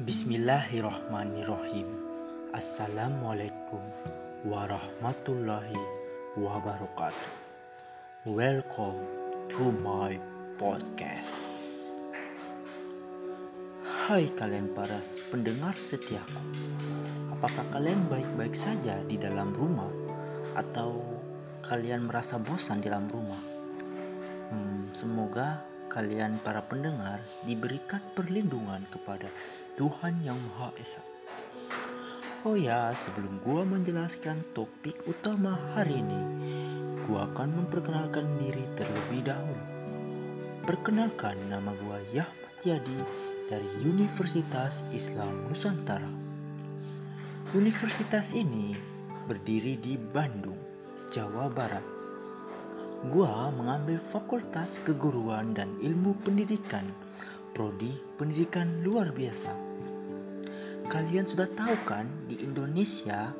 Bismillahirrahmanirrahim. Assalamualaikum warahmatullahi wabarakatuh. Welcome to my podcast. Hai kalian para pendengar setiaku. Apakah kalian baik-baik saja di dalam rumah atau kalian merasa bosan di dalam rumah? Hmm, semoga kalian para pendengar diberikan perlindungan kepada Tuhan Yang Maha Esa. Oh ya, sebelum gua menjelaskan topik utama hari ini, gua akan memperkenalkan diri terlebih dahulu. Perkenalkan nama gua Yahmat Yadi dari Universitas Islam Nusantara. Universitas ini berdiri di Bandung, Jawa Barat. Gua mengambil Fakultas Keguruan dan Ilmu Pendidikan, prodi Pendidikan Luar Biasa Kalian sudah tahu kan di Indonesia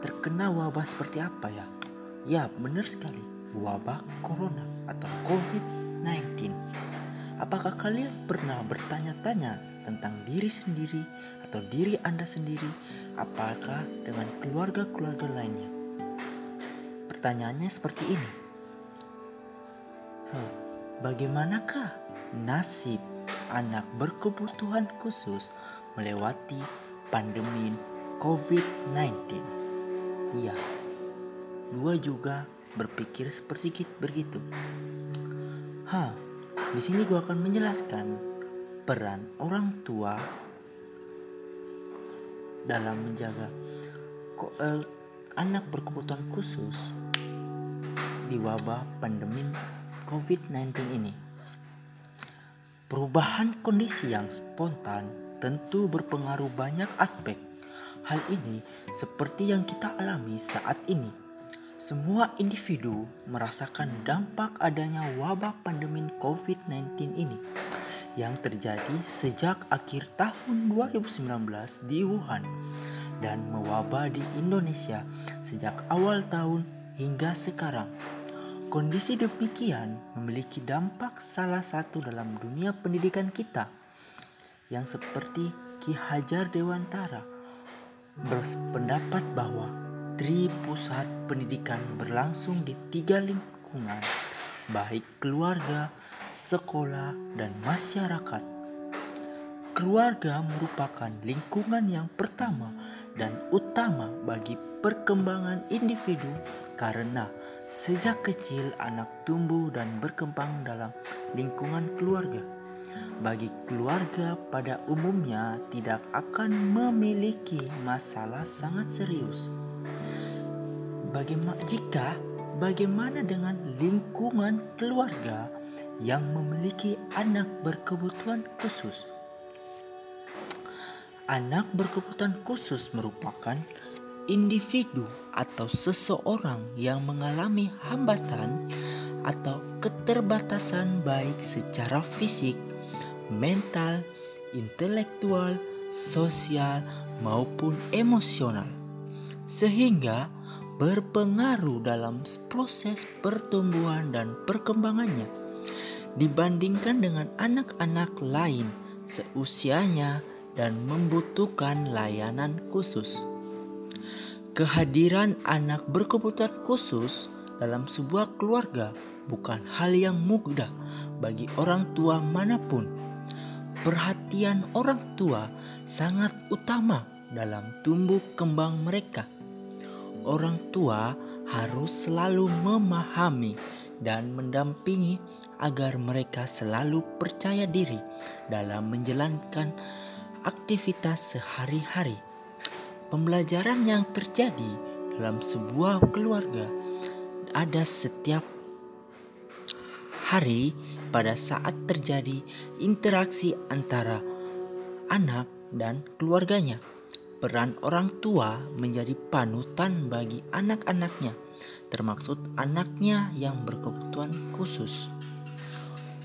terkena wabah seperti apa ya? Ya benar sekali wabah corona atau COVID-19. Apakah kalian pernah bertanya-tanya tentang diri sendiri atau diri Anda sendiri? Apakah dengan keluarga-keluarga lainnya? Pertanyaannya seperti ini. Bagaimanakah nasib anak berkebutuhan khusus melewati pandemi COVID-19. Iya, gua juga berpikir seperti begitu. Ha, di sini gua akan menjelaskan peran orang tua dalam menjaga eh, anak berkebutuhan khusus di wabah pandemi COVID-19 ini. Perubahan kondisi yang spontan tentu berpengaruh banyak aspek. Hal ini seperti yang kita alami saat ini. Semua individu merasakan dampak adanya wabah pandemi COVID-19 ini yang terjadi sejak akhir tahun 2019 di Wuhan dan mewabah di Indonesia sejak awal tahun hingga sekarang. Kondisi demikian memiliki dampak salah satu dalam dunia pendidikan kita yang seperti Ki Hajar Dewantara berpendapat bahwa tri pusat pendidikan berlangsung di tiga lingkungan, baik keluarga, sekolah, dan masyarakat. Keluarga merupakan lingkungan yang pertama dan utama bagi perkembangan individu karena sejak kecil anak tumbuh dan berkembang dalam lingkungan keluarga bagi keluarga pada umumnya tidak akan memiliki masalah sangat serius. Bagaimana jika bagaimana dengan lingkungan keluarga yang memiliki anak berkebutuhan khusus? Anak berkebutuhan khusus merupakan individu atau seseorang yang mengalami hambatan atau keterbatasan baik secara fisik mental, intelektual, sosial, maupun emosional, sehingga berpengaruh dalam proses pertumbuhan dan perkembangannya dibandingkan dengan anak-anak lain seusianya dan membutuhkan layanan khusus. Kehadiran anak berkebutuhan khusus dalam sebuah keluarga bukan hal yang mudah bagi orang tua mana pun perhatian orang tua sangat utama dalam tumbuh kembang mereka. Orang tua harus selalu memahami dan mendampingi agar mereka selalu percaya diri dalam menjalankan aktivitas sehari-hari. Pembelajaran yang terjadi dalam sebuah keluarga ada setiap hari pada saat terjadi interaksi antara anak dan keluarganya. Peran orang tua menjadi panutan bagi anak-anaknya, termaksud anaknya yang berkebutuhan khusus.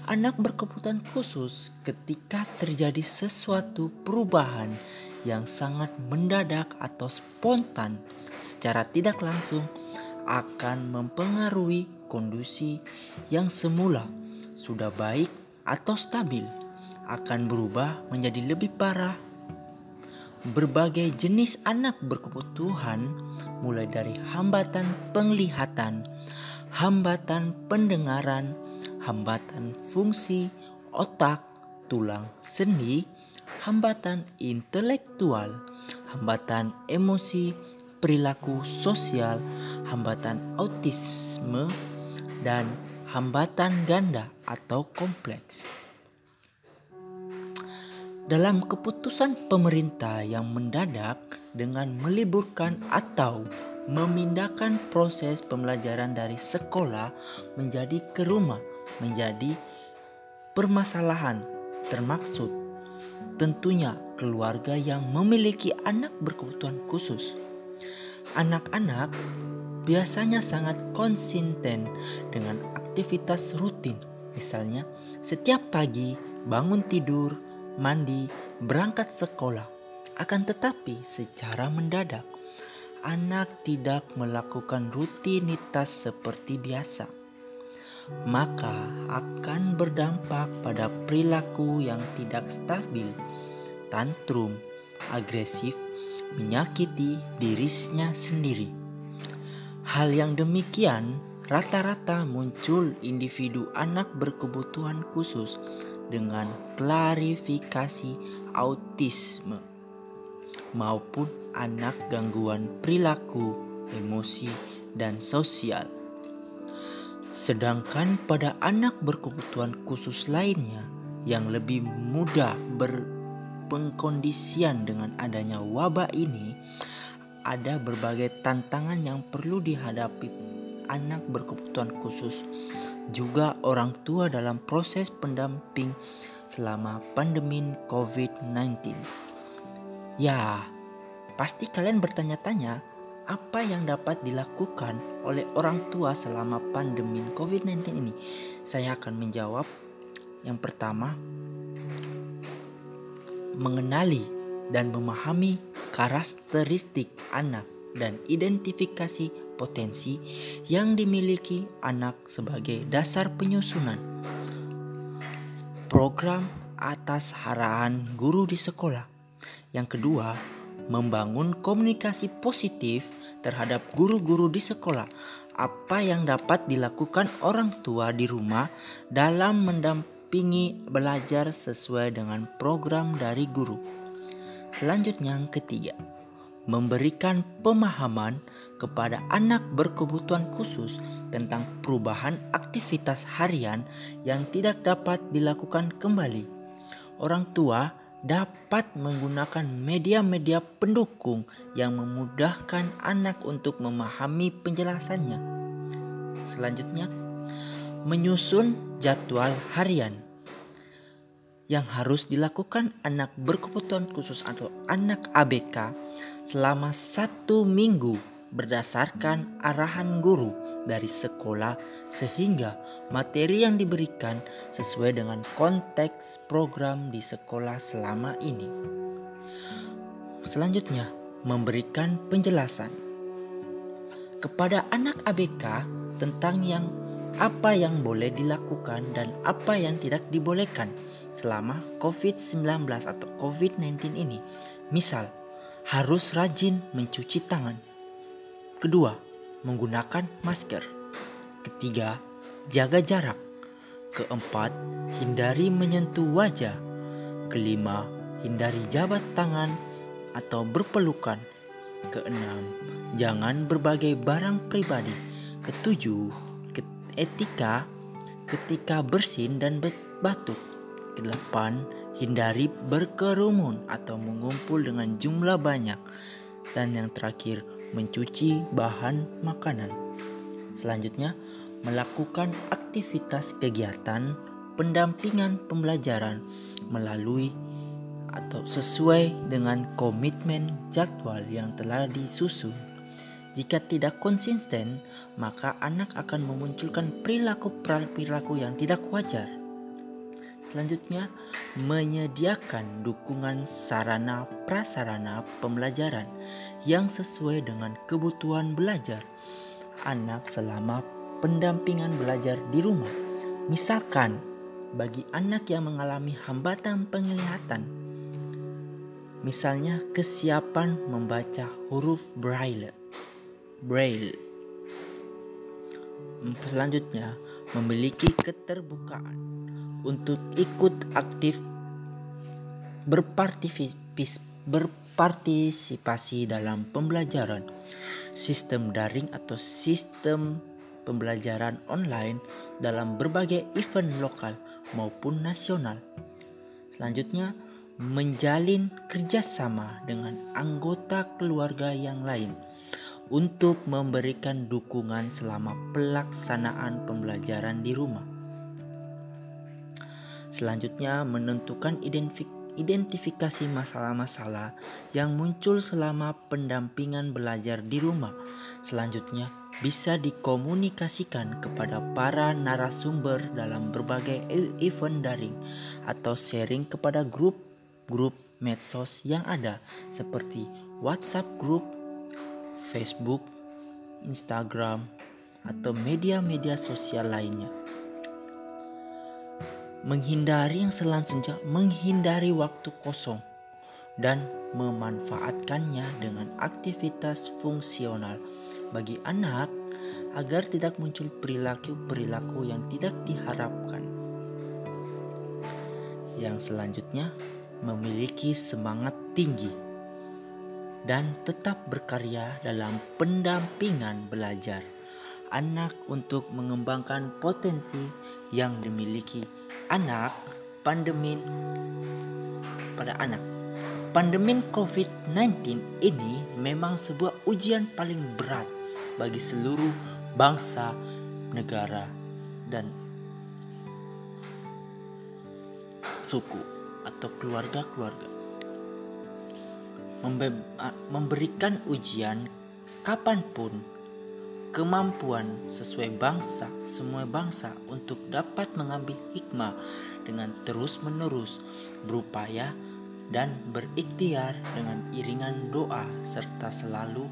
Anak berkebutuhan khusus ketika terjadi sesuatu perubahan yang sangat mendadak atau spontan secara tidak langsung akan mempengaruhi kondisi yang semula sudah baik atau stabil akan berubah menjadi lebih parah. Berbagai jenis anak berkebutuhan mulai dari hambatan penglihatan, hambatan pendengaran, hambatan fungsi otak, tulang sendi, hambatan intelektual, hambatan emosi, perilaku sosial, hambatan autisme, dan hambatan ganda atau kompleks. Dalam keputusan pemerintah yang mendadak dengan meliburkan atau memindahkan proses pembelajaran dari sekolah menjadi ke rumah menjadi permasalahan termaksud tentunya keluarga yang memiliki anak berkebutuhan khusus. Anak-anak biasanya sangat konsisten dengan aktivitas rutin. Misalnya, setiap pagi bangun tidur, mandi, berangkat sekolah. Akan tetapi secara mendadak, anak tidak melakukan rutinitas seperti biasa. Maka akan berdampak pada perilaku yang tidak stabil, tantrum, agresif, menyakiti dirinya sendiri. Hal yang demikian rata-rata muncul individu anak berkebutuhan khusus dengan klarifikasi autisme maupun anak gangguan perilaku, emosi, dan sosial. Sedangkan pada anak berkebutuhan khusus lainnya yang lebih mudah berpengkondisian dengan adanya wabah ini, ada berbagai tantangan yang perlu dihadapi anak berkebutuhan khusus, juga orang tua dalam proses pendamping selama pandemi COVID-19. Ya, pasti kalian bertanya-tanya apa yang dapat dilakukan oleh orang tua selama pandemi COVID-19 ini. Saya akan menjawab yang pertama, mengenali dan memahami karakteristik anak dan identifikasi potensi yang dimiliki anak sebagai dasar penyusunan program atas harahan guru di sekolah. Yang kedua, membangun komunikasi positif terhadap guru-guru di sekolah. Apa yang dapat dilakukan orang tua di rumah dalam mendampingi belajar sesuai dengan program dari guru. Selanjutnya yang ketiga, memberikan pemahaman kepada anak berkebutuhan khusus tentang perubahan aktivitas harian yang tidak dapat dilakukan kembali. Orang tua dapat menggunakan media-media pendukung yang memudahkan anak untuk memahami penjelasannya. Selanjutnya, menyusun jadwal harian yang harus dilakukan anak berkebutuhan khusus atau anak ABK selama satu minggu berdasarkan arahan guru dari sekolah sehingga materi yang diberikan sesuai dengan konteks program di sekolah selama ini. Selanjutnya, memberikan penjelasan kepada anak ABK tentang yang apa yang boleh dilakukan dan apa yang tidak dibolehkan selama COVID-19 atau COVID-19 ini. Misal, harus rajin mencuci tangan. Kedua, menggunakan masker. Ketiga, jaga jarak. Keempat, hindari menyentuh wajah. Kelima, hindari jabat tangan atau berpelukan. Keenam, jangan berbagai barang pribadi. Ketujuh, etika ketika bersin dan batuk. Kedelapan, hindari berkerumun atau mengumpul dengan jumlah banyak. Dan yang terakhir, mencuci bahan makanan. Selanjutnya, melakukan aktivitas kegiatan pendampingan pembelajaran melalui atau sesuai dengan komitmen jadwal yang telah disusun. Jika tidak konsisten, maka anak akan memunculkan perilaku-perilaku yang tidak wajar. Selanjutnya, menyediakan dukungan sarana prasarana pembelajaran yang sesuai dengan kebutuhan belajar anak selama pendampingan belajar di rumah. Misalkan, bagi anak yang mengalami hambatan penglihatan, Misalnya kesiapan membaca huruf braille. Braille. Selanjutnya, memiliki keterbukaan untuk ikut aktif berpartisipasi dalam pembelajaran sistem daring atau sistem pembelajaran online dalam berbagai event lokal maupun nasional. Selanjutnya, menjalin kerjasama dengan anggota keluarga yang lain untuk memberikan dukungan selama pelaksanaan pembelajaran di rumah. Selanjutnya, menentukan identifikasi masalah-masalah yang muncul selama pendampingan belajar di rumah. Selanjutnya, bisa dikomunikasikan kepada para narasumber dalam berbagai event daring atau sharing kepada grup grup medsos yang ada seperti WhatsApp group, Facebook, Instagram, atau media-media sosial lainnya. Menghindari yang selanjutnya, menghindari waktu kosong dan memanfaatkannya dengan aktivitas fungsional bagi anak agar tidak muncul perilaku-perilaku yang tidak diharapkan. Yang selanjutnya, memiliki semangat tinggi dan tetap berkarya dalam pendampingan belajar anak untuk mengembangkan potensi yang dimiliki anak pandemi pada anak. Pandemi COVID-19 ini memang sebuah ujian paling berat bagi seluruh bangsa, negara, dan suku atau keluarga-keluarga. Memberikan ujian kapan pun kemampuan sesuai bangsa, semua bangsa untuk dapat mengambil hikmah dengan terus-menerus berupaya dan berikhtiar dengan iringan doa serta selalu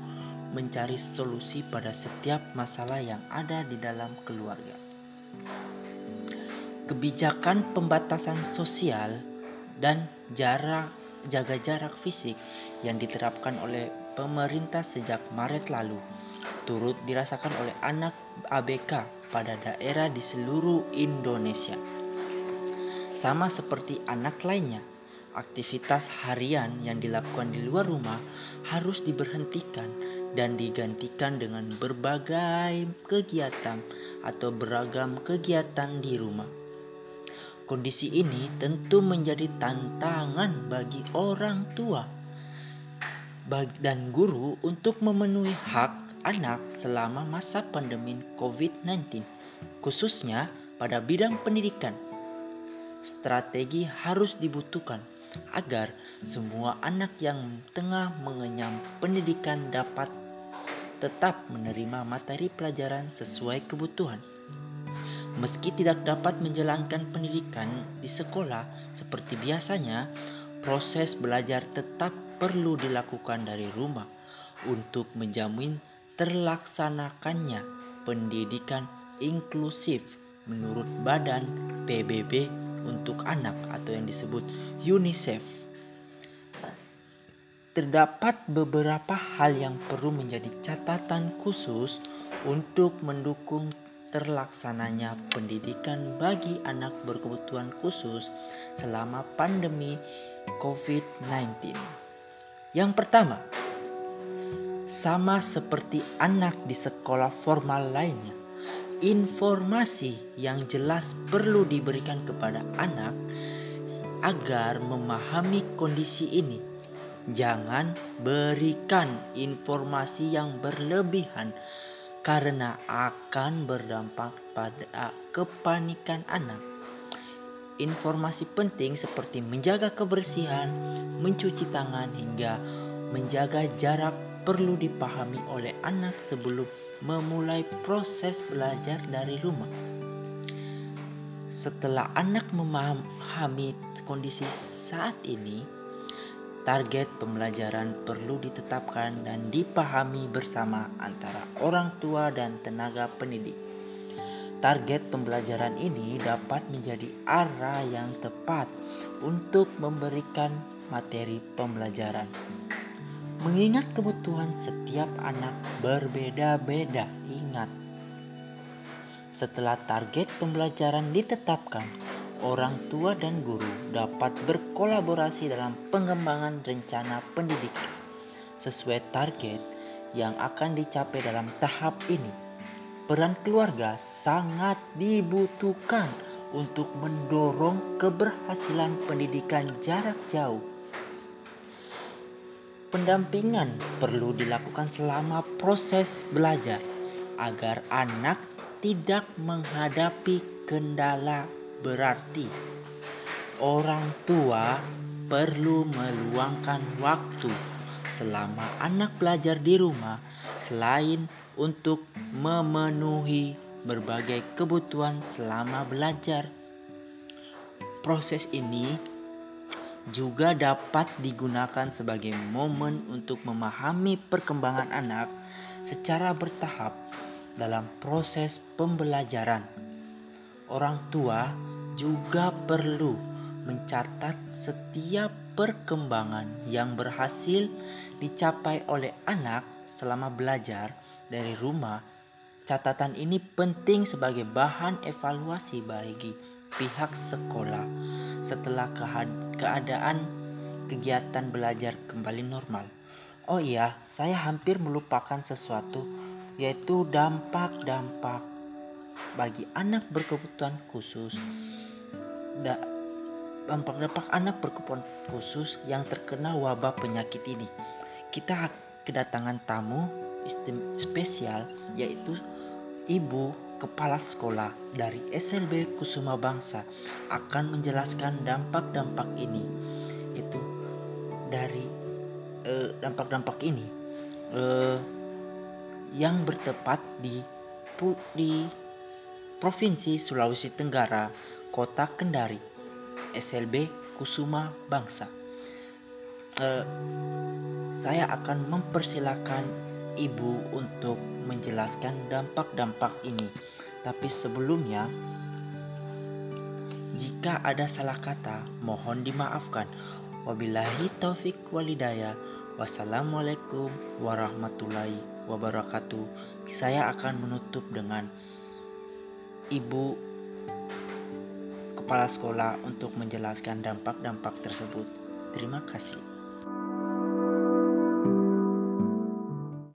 mencari solusi pada setiap masalah yang ada di dalam keluarga. Kebijakan pembatasan sosial dan jarak jaga jarak fisik yang diterapkan oleh pemerintah sejak Maret lalu turut dirasakan oleh anak ABK pada daerah di seluruh Indonesia. Sama seperti anak lainnya, aktivitas harian yang dilakukan di luar rumah harus diberhentikan dan digantikan dengan berbagai kegiatan atau beragam kegiatan di rumah. Kondisi ini tentu menjadi tantangan bagi orang tua dan guru untuk memenuhi hak anak selama masa pandemi COVID-19, khususnya pada bidang pendidikan. Strategi harus dibutuhkan agar semua anak yang tengah mengenyam pendidikan dapat tetap menerima materi pelajaran sesuai kebutuhan. Meski tidak dapat menjalankan pendidikan di sekolah seperti biasanya, proses belajar tetap perlu dilakukan dari rumah untuk menjamin terlaksanakannya pendidikan inklusif menurut Badan PBB untuk anak atau yang disebut UNICEF. Terdapat beberapa hal yang perlu menjadi catatan khusus untuk mendukung terlaksananya pendidikan bagi anak berkebutuhan khusus selama pandemi COVID-19. Yang pertama, sama seperti anak di sekolah formal lainnya, informasi yang jelas perlu diberikan kepada anak agar memahami kondisi ini. Jangan berikan informasi yang berlebihan karena akan berdampak pada kepanikan anak. Informasi penting seperti menjaga kebersihan, mencuci tangan, hingga menjaga jarak perlu dipahami oleh anak sebelum memulai proses belajar dari rumah. Setelah anak memahami kondisi saat ini, Target pembelajaran perlu ditetapkan dan dipahami bersama antara orang tua dan tenaga pendidik. Target pembelajaran ini dapat menjadi arah yang tepat untuk memberikan materi pembelajaran. Mengingat kebutuhan setiap anak berbeda-beda, ingat. Setelah target pembelajaran ditetapkan, orang tua dan guru dapat berkolaborasi dalam pengembangan rencana pendidikan sesuai target yang akan dicapai dalam tahap ini. Peran keluarga sangat dibutuhkan untuk mendorong keberhasilan pendidikan jarak jauh. Pendampingan perlu dilakukan selama proses belajar agar anak tidak menghadapi kendala berarti orang tua perlu meluangkan waktu selama anak belajar di rumah selain untuk memenuhi berbagai kebutuhan selama belajar. Proses ini juga dapat digunakan sebagai momen untuk memahami perkembangan anak secara bertahap dalam proses pembelajaran. Orang tua juga perlu mencatat setiap perkembangan yang berhasil dicapai oleh anak selama belajar dari rumah. Catatan ini penting sebagai bahan evaluasi bagi pihak sekolah setelah keadaan kegiatan belajar kembali normal. Oh iya, saya hampir melupakan sesuatu yaitu dampak-dampak bagi anak berkebutuhan khusus dampak-dampak anak berkebutuhan khusus yang terkena wabah penyakit ini. Kita kedatangan tamu spesial yaitu ibu kepala sekolah dari SLB Kusuma Bangsa akan menjelaskan dampak-dampak ini. Itu dari eh, dampak-dampak ini uh, yang bertepat di di Provinsi Sulawesi Tenggara Kota Kendari, SLB Kusuma Bangsa. Uh, saya akan mempersilahkan ibu untuk menjelaskan dampak-dampak ini. Tapi sebelumnya, jika ada salah kata, mohon dimaafkan. Wabillahi taufik walidaya. Wassalamualaikum warahmatullahi wabarakatuh. Saya akan menutup dengan ibu kepala sekolah untuk menjelaskan dampak-dampak tersebut. Terima kasih.